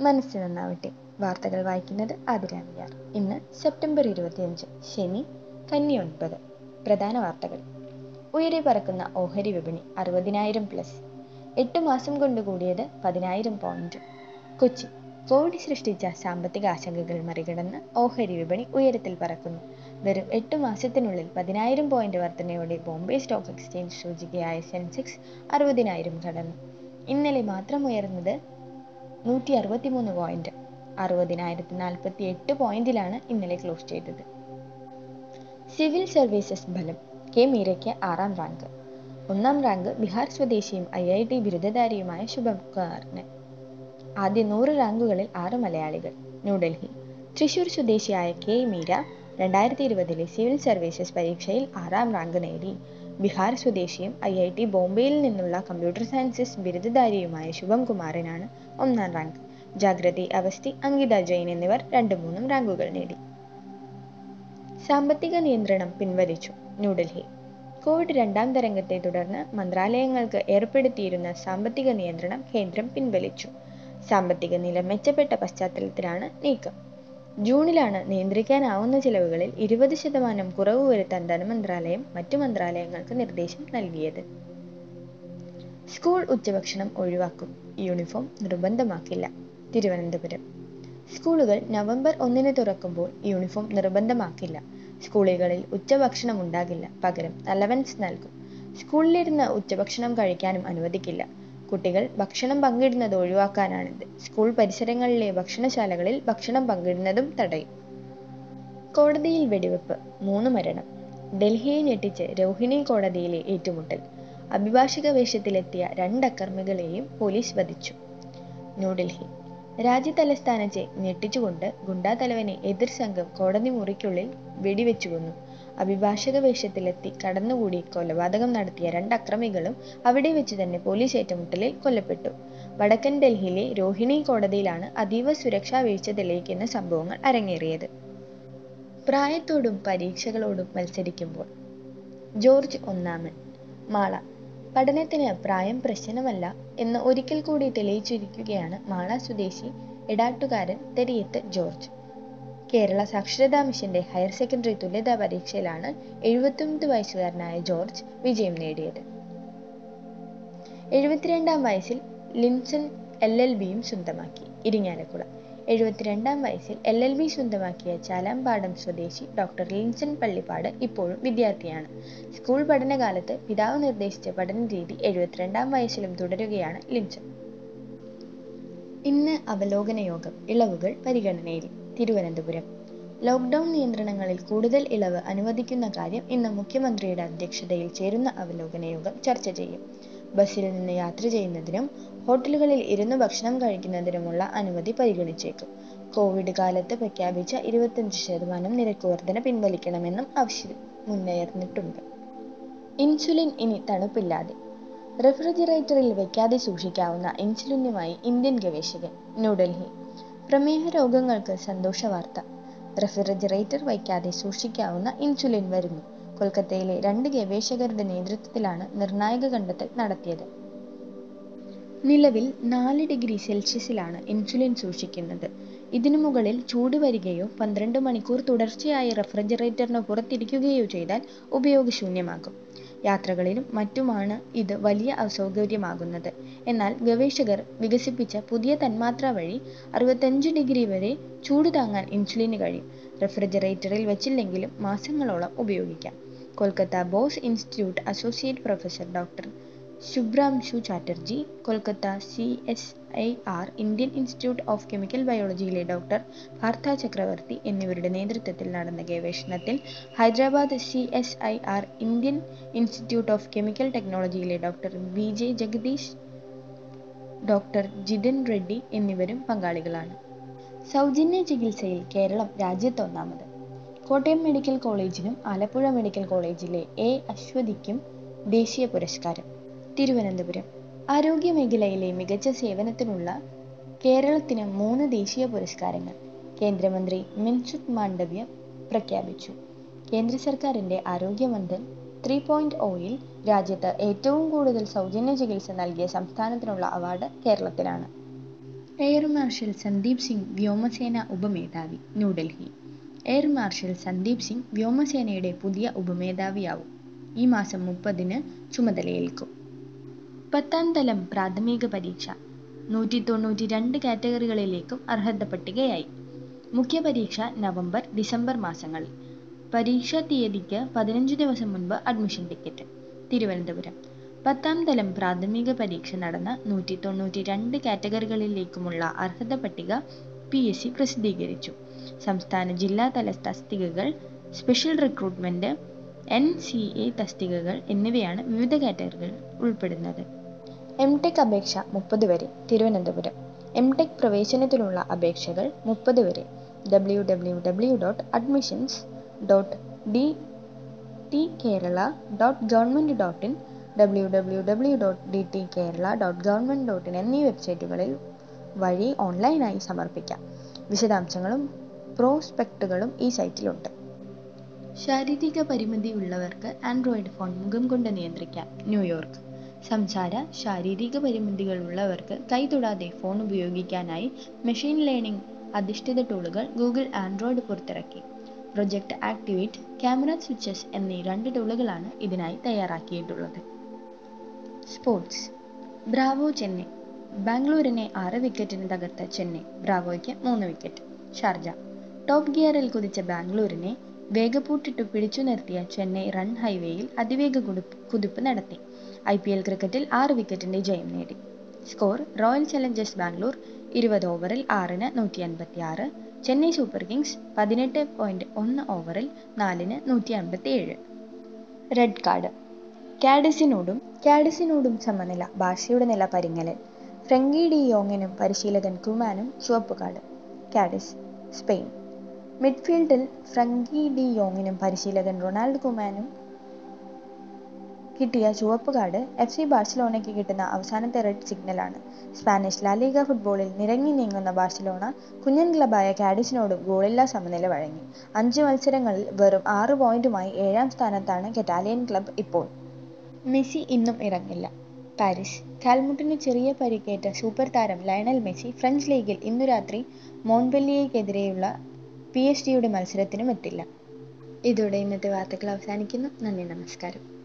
മനസ്സ് നന്നാവട്ടെ വാർത്തകൾ വായിക്കുന്നത് ആതിരാവിയാർ ഇന്ന് സെപ്റ്റംബർ ഇരുപത്തിയഞ്ച് ശനി കന്നി ഒൻപത് പ്രധാന വാർത്തകൾ. ഉയരെ പറക്കുന്ന ഓഹരി വിപണി അറുപതിനായിരം പ്ലസ് എട്ട് മാസം കൊണ്ട് കൂടിയത് പതിനായിരം പോയിന്റ് കൊച്ചി. കോവിഡ് സൃഷ്ടിച്ച സാമ്പത്തിക ആശങ്കകൾ മറികടന്ന് ഓഹരി വിപണി ഉയരത്തിൽ പറക്കുന്നു. വെറും എട്ട് മാസത്തിനുള്ളിൽ പതിനായിരം പോയിന്റ് വർധനയോടെ ബോംബെ സ്റ്റോക്ക് എക്സ്ചേഞ്ച് സൂചികയായ സെൻസെക്സ് അറുപതിനായിരം കടന്നു. ഇന്നലെ മാത്രം ഉയർന്നത് നൂറ്റി അറുപത്തിമൂന്ന് പോയിന്റ് അറുപതിനായിരത്തി നാൽപ്പത്തി എട്ട് പോയിന്റിലാണ് ഇന്നലെ ക്ലോസ് ചെയ്തത്. സിവിൽ സർവീസസ് ഫലം കെ മീരയ്ക്ക് ആറാം റാങ്ക് ഒന്നാം റാങ്ക് ബീഹാർ സ്വദേശിയും ഐ ഐ ടി ബിരുദധാരിയുമായ ശുഭകുമാറിന് ആദ്യ നൂറ് റാങ്കുകളിൽ ആറ് മലയാളികൾ. ന്യൂഡൽഹി. തൃശൂർ സ്വദേശിയായ കെ മീര രണ്ടായിരത്തി ഇരുപതിലെ സിവിൽ സർവീസസ് പരീക്ഷയിൽ ആറാം റാങ്ക് നേടി. ബീഹാർ സ്വദേശിയും ഐ ഐ ടി ബോംബെയിൽ നിന്നുള്ള കമ്പ്യൂട്ടർ സയൻസസ് ബിരുദധാരിയുമായ ശുഭം കുമാറിനാണ് ഒന്നാം റാങ്ക്. ജാഗ്രതി അവസ്ഥി അങ്കിത ജെയിൻ എന്നിവർ രണ്ടും മൂന്നും റാങ്കുകൾ നേടി. സാമ്പത്തിക നിയന്ത്രണം പിൻവലിച്ചു ന്യൂഡൽഹി. കോവിഡ് രണ്ടാം തരംഗത്തെ തുടർന്ന് മന്ത്രാലയങ്ങൾക്ക് ഏർപ്പെടുത്തിയിരുന്ന സാമ്പത്തിക നിയന്ത്രണം കേന്ദ്രം പിൻവലിച്ചു. സാമ്പത്തിക നില മെച്ചപ്പെട്ട പശ്ചാത്തലത്തിലാണ് നീക്കം. ജൂണിലാണ് നിയന്ത്രിക്കാനാവുന്ന ചിലവുകളിൽ ഇരുപത് ശതമാനം കുറവ് വരുത്താൻ ധനമന്ത്രാലയം മറ്റു മന്ത്രാലയങ്ങൾക്ക് നിർദ്ദേശം നൽകിയത്. സ്കൂൾ ഉച്ചഭക്ഷണം ഒഴിവാക്കും. യൂണിഫോം നിർബന്ധമാക്കില്ല. തിരുവനന്തപുരം. സ്കൂളുകൾ നവംബർ ഒന്നിന് തുറക്കുമ്പോൾ യൂണിഫോം നിർബന്ധമാക്കില്ല. സ്കൂളുകളിൽ ഉച്ചഭക്ഷണം ഉണ്ടാകില്ല. പകരം അലവൻസ് നൽകും. സ്കൂളിലിരുന്ന് ഉച്ചഭക്ഷണം കഴിക്കാനും അനുവദിക്കില്ല. കുട്ടികൾ ഭക്ഷണം പങ്കിടുന്നത് ഒഴിവാക്കാനാണിത്. സ്കൂൾ പരിസരങ്ങളിലെ ഭക്ഷണശാലകളിൽ ഭക്ഷണം പങ്കിടുന്നതും തടയും. കോടതിയിൽ വെടിവെപ്പ് മൂന്ന് മരണം. ഡൽഹിയെ ഞെട്ടിച്ച് രോഹിണി കോടതിയിലെ ഏറ്റുമുട്ടൽ. അഭിഭാഷക വേഷത്തിലെത്തിയ രണ്ടക്രമികളെയും പോലീസ് വധിച്ചു. ന്യൂഡൽഹി. രാജ്യതലസ്ഥാനത്തെ ഞെട്ടിച്ചുകൊണ്ട് ഗുണ്ടാ തലവനെ എതിർ സംഘം കോടതി മുറിക്കുള്ളിൽ വെടിവെച്ചു കൊന്നു അഭിഭാഷക വേഷത്തിലെത്തി കടന്നുകൂടി കൊലപാതകം നടത്തിയ രണ്ട് അക്രമികളും അവിടെ വെച്ച് തന്നെ പോലീസ് ഏറ്റുമുട്ടലിൽ കൊല്ലപ്പെട്ടു. വടക്കൻ ഡൽഹിയിലെ രോഹിണി കോടതിയിലാണ് അതീവ സുരക്ഷാ വീഴ്ച തെളിയിക്കുന്ന സംഭവങ്ങൾ അരങ്ങേറിയത്. പ്രായത്തോടും പരീക്ഷകളോടും മത്സരിക്കുമ്പോൾ ജോർജ് ഒന്നാമൻ മാള പഠനത്തിന് പ്രായം പ്രശ്നമല്ല എന്ന് ഒരിക്കൽ കൂടി തെളിയിച്ചിരിക്കുകയാണ് മാള സ്വദേശി എടാട്ടുകാരൻ തെരിയത്ത് ജോർജ്. കേരള സാക്ഷരതാ മിഷന്റെ ഹയർ സെക്കൻഡറി തുല്യതാ പരീക്ഷയിലാണ് എഴുപത്തൊമ്പത് വയസ്സുകാരനായ ജോർജ് വിജയം നേടിയത്. എഴുപത്തിരണ്ടാം വയസ്സിൽ ലിൻസൺ എൽ എൽ ബിയും സ്വന്തമാക്കി. ഇരിങ്ങാലക്കുട. എഴുപത്തിരണ്ടാം വയസ്സിൽ എൽ എൽ ബി സ്വന്തമാക്കിയ ചാലാമ്പാടം സ്വദേശി ഡോക്ടർ ലിൻസൺ പള്ളിപ്പാട് ഇപ്പോഴും വിദ്യാർത്ഥിയാണ്. സ്കൂൾ പഠനകാലത്ത് പിതാവ് നിർദ്ദേശിച്ച പഠന രീതി എഴുപത്തിരണ്ടാം വയസ്സിലും തുടരുകയാണ് ലിൻസൺ. ഇന്ന് അവലോകന യോഗം ഇളവുകൾ പരിഗണനയിൽ. തിരുവനന്തപുരം. ലോക്ക്ഡൌൺ നിയന്ത്രണങ്ങളിൽ കൂടുതൽ ഇളവ് അനുവദിക്കുന്ന കാര്യം ഇന്ന് മുഖ്യമന്ത്രിയുടെ അധ്യക്ഷതയിൽ ചേരുന്ന അവലോകന യോഗം ചർച്ച ചെയ്യും. ബസ്സിൽ നിന്ന് യാത്ര ചെയ്യുന്നതിനും ഹോട്ടലുകളിൽ ഇരുന്ന് ഭക്ഷണം കഴിക്കുന്നതിനുമുള്ള അനുമതി പരിഗണിച്ചേക്കും. കോവിഡ് കാലത്ത് പ്രഖ്യാപിച്ച ഇരുപത്തിയഞ്ച് ശതമാനം നിരക്ക് വർധന പിൻവലിക്കണമെന്നും ആവശ്യം മുന്നേറിയിട്ടുണ്ട്. ഇൻസുലിൻ ഇനി തണുപ്പില്ലാതെ. റെഫ്രിജറേറ്ററിൽ വെക്കാതെ സൂക്ഷിക്കാവുന്ന ഇൻസുലിനുമായി ഇന്ത്യൻ ഗവേഷകൻ ന്യൂഡൽഹി. പ്രമേഹ രോഗങ്ങൾക്ക് സന്തോഷ വാർത്ത റെഫ്രിജറേറ്റർ വയ്ക്കാതെ സൂക്ഷിക്കാവുന്ന ഇൻസുലിൻ വരുന്നു. കൊൽക്കത്തയിലെ രണ്ട് ഗവേഷകരുടെ നേതൃത്വത്തിലാണ് നിർണായക കണ്ടെത്തൽ നടത്തിയത്. നിലവിൽ നാല് ഡിഗ്രി സെൽഷ്യസിലാണ് ഇൻസുലിൻ സൂക്ഷിക്കുന്നത്. ഇതിനു മുകളിൽ ചൂട് വരികയോ പന്ത്രണ്ട് മണിക്കൂർ തുടർച്ചയായി റെഫ്രിജറേറ്ററിന് പുറത്തിരിക്കുകയോ ചെയ്താൽ ഉപയോഗശൂന്യമാകും. യാത്രകളിലും മറ്റുമാണ് ഇത് വലിയ അസൗകര്യമാകുന്നത്. എന്നാൽ ഗവേഷകർ വികസിപ്പിച്ച പുതിയ തന്മാത്ര വഴി അറുപത്തഞ്ച് ഡിഗ്രി വരെ ചൂട് താങ്ങാൻ ഇൻസുലിന് കഴിയും. റെഫ്രിജറേറ്ററിൽ വെച്ചില്ലെങ്കിലും മാസങ്ങളോളം ഉപയോഗിക്കാം. Kolkata Bose institute associate professor doctor Subhramshu Chatterjee Kolkata C S I R Indian institute of chemical ബയോളജിയിലെ doctor Partha Chakraborty എന്നിവരുടെ നേതൃത്വത്തിൽ നടന്ന ഗവേഷണത്തിൽ Hyderabad C S I R Indian institute of chemical ടെക്നോളജിയിലെ doctor V J Jagadish doctor Jithin Reddy എന്നിവരും പങ്കാളികളാണ്. സൗജന്യ ചികിത്സയിൽ കേരളം രാജ്യത്തൊന്നാമത് Kottayam medical കോളേജിനും ആലപ്പുഴ മെഡിക്കൽ കോളേജിലെ എ അശ്വതിക്കും ദേശീയ പുരസ്കാരം. തിരുവനന്തപുരം ആരോഗ്യ മേഖലയിലെ മികച്ച സേവനത്തിനുള്ള കേരളത്തിന് മൂന്ന് ദേശീയ പുരസ്കാരങ്ങൾ കേന്ദ്രമന്ത്രി മിൻസുഖ് മാണ്ഡവ്യ പ്രഖ്യാപിച്ചു. കേന്ദ്ര സർക്കാരിന്റെ ആരോഗ്യമന്ത്രി ത്രീ പോയിന്റ് ഒയിൽ രാജ്യത്ത് ഏറ്റവും കൂടുതൽ സൗജന്യ ചികിത്സ നൽകിയ സംസ്ഥാനത്തിനുള്ള അവാർഡ് കേരളത്തിനാണ് എയർ മാർഷൽ സന്ദീപ് സിംഗ് വ്യോമസേന ഉപമേധാവി ന്യൂഡൽഹി. എയർ മാർഷൽ സന്ദീപ് സിംഗ് വ്യോമസേനയുടെ പുതിയ ഉപമേധാവിയാവും. ഈ മാസം മുപ്പതിന് ചുമതലയേൽക്കും. പത്താം തലം പ്രാഥമിക പരീക്ഷ. നൂറ്റി തൊണ്ണൂറ്റി രണ്ട് കാറ്റഗറികളിലേക്കും അർഹത പട്ടികയായി മുഖ്യ പരീക്ഷ നവംബർ ഡിസംബർ മാസങ്ങളിൽ. പരീക്ഷാ തീയതിക്ക് പതിനഞ്ച് ദിവസം മുൻപ് അഡ്മിഷൻ ടിക്കറ്റ്. തിരുവനന്തപുരം. പത്താം തലം പ്രാഥമിക പരീക്ഷ നടന്ന നൂറ്റി തൊണ്ണൂറ്റി രണ്ട് കാറ്റഗറികളിലേക്കുമുള്ള അർഹത പട്ടിക പി എസ് സി പ്രസിദ്ധീകരിച്ചു. സംസ്ഥാന ജില്ലാതല തസ്തികകൾ special recruitment N C A തസ്തികകൾ എന്നിവയാണ് വിവിധ കാറ്റഗറികൾ ഉൾപ്പെടുന്നത്. എം ടെക് അപേക്ഷ മുപ്പത് വരെ തിരുവനന്തപുരം. എം ടെക് പ്രവേശനത്തിനുള്ള അപേക്ഷകൾ മുപ്പത് വരെ. W W W dot admissions dot D T Kerala dot government dot in W W W dot D T Kerala dot government dot in എന്നീ വെബ്സൈറ്റുകളിൽ വഴി ഓൺലൈനായി സമർപ്പിക്കാം. വിശദാംശങ്ങളും പ്രോസ്പെക്റ്റുകളും ഈ സൈറ്റിലുണ്ട്. ശാരീരിക പരിമിതി ഉള്ളവർക്ക് ആൻഡ്രോയിഡ് ഫോൺ മുഖം കൊണ്ട് നിയന്ത്രിക്കാം. ന്യൂയോർക്ക്. സംസാര ശാരീരിക പരിമിതികളുള്ളവർക്ക് കൈ തൊടാതെ ഫോൺ ഉപയോഗിക്കാനായി മെഷീൻ ലേണിംഗ് അധിഷ്ഠിത ടൂളുകൾ ഗൂഗിൾ ആൻഡ്രോയിഡ് പുറത്തിറക്കി. പ്രൊജക്ട് ആക്ടിവേറ്റ് ക്യാമറ സ്വിച്ചസ് എന്നീ രണ്ട് ടൂളുകളാണ് ഇതിനായി തയ്യാറാക്കിയിട്ടുള്ളത്. സ്പോർട്സ് ബ്രാവോ ചെന്നൈ ബാംഗ്ലൂരിനെ ആറ് വിക്കറ്റിന് തകർത്ത ചെന്നൈ ബ്രാവോയ്ക്ക് മൂന്ന് വിക്കറ്റ് ഷാർജ. ടോപ്പ് ഗിയറിൽ കുതിച്ച ബാംഗ്ലൂരിനെ വേഗപ്പൂട്ടിട്ട് പിടിച്ചു നിർത്തിയ ചെന്നൈ റൺ ഹൈവേയിൽ അതിവേഗ കുതിപ്പ് നടത്തി. ഐ പി എൽ ക്രിക്കറ്റിൽ ആറ് വിക്കറ്റിന്റെ ജയം നേടി. സ്കോർ റോയൽ ചലഞ്ചേഴ്സ് ബാംഗ്ലൂർ ഇരുപത് ഓവറിൽ ആറിന് നൂറ്റി അൻപത്തി ആറ് ചെന്നൈ സൂപ്പർ കിങ്സ് പതിനെട്ട് പോയിന്റ് ഒന്ന് ഓവറിൽ നാലിന് നൂറ്റി അൻപത്തി ഏഴ് റെഡ് കാർഡ്. കാഡിസിനോടും കാഡിസിനോടും സമനില ബാഷയുടെ നില പരിങ്ങലിൽ. ഫ്രങ്കി ഡി യോങ്ങിനും പരിശീലകൻ കുമാനും ചുവപ്പ് card. Cadiz Spain. മിഡ്ഫീൽഡിൽ Frenkie de യോങ്ങിനും പരിശീലകൻ റൊണാൾഡ് കുമാനും കിട്ടിയ ചുവപ്പ് കാർഡ് എഫ് സി ബാഴ്സലോണയ്ക്ക് കിട്ടുന്ന അവസാനത്തെ റെഡ് സിഗ്നലാണ്. സ്പാനിഷ് ലാലിഗ ഫുട്ബോളിൽ നിരങ്ങി നീങ്ങുന്ന ബാഴ്സലോണ കുഞ്ഞൻ ക്ലബായ കാഡിസിനോട് ഗോളില്ലാ സമനില വഴങ്ങി. അഞ്ച് മത്സരങ്ങളിൽ വെറും ആറ് പോയിന്റുമായി ഏഴാം സ്ഥാനത്താണ് കെറ്റാലിയൻ ക്ലബ് ഇപ്പോൾ. മെസ്സി ഇന്നും ഇറങ്ങില്ല. പാരീസ്. കാൽമുട്ടിന് ചെറിയ പരിക്കേറ്റ സൂപ്പർ താരം ലയണൽ മെസ്സി ഫ്രഞ്ച് ലീഗിൽ ഇന്നു രാത്രി മോൺപെല്ലിയയ്ക്കെതിരെയുള്ള പി എച്ച് ഡിയുടെ മത്സരത്തിനും എത്തില്ല. ഇതോടെ ഇന്നത്തെ വാർത്തകൾ അവസാനിക്കുന്നു. നന്ദി നമസ്കാരം.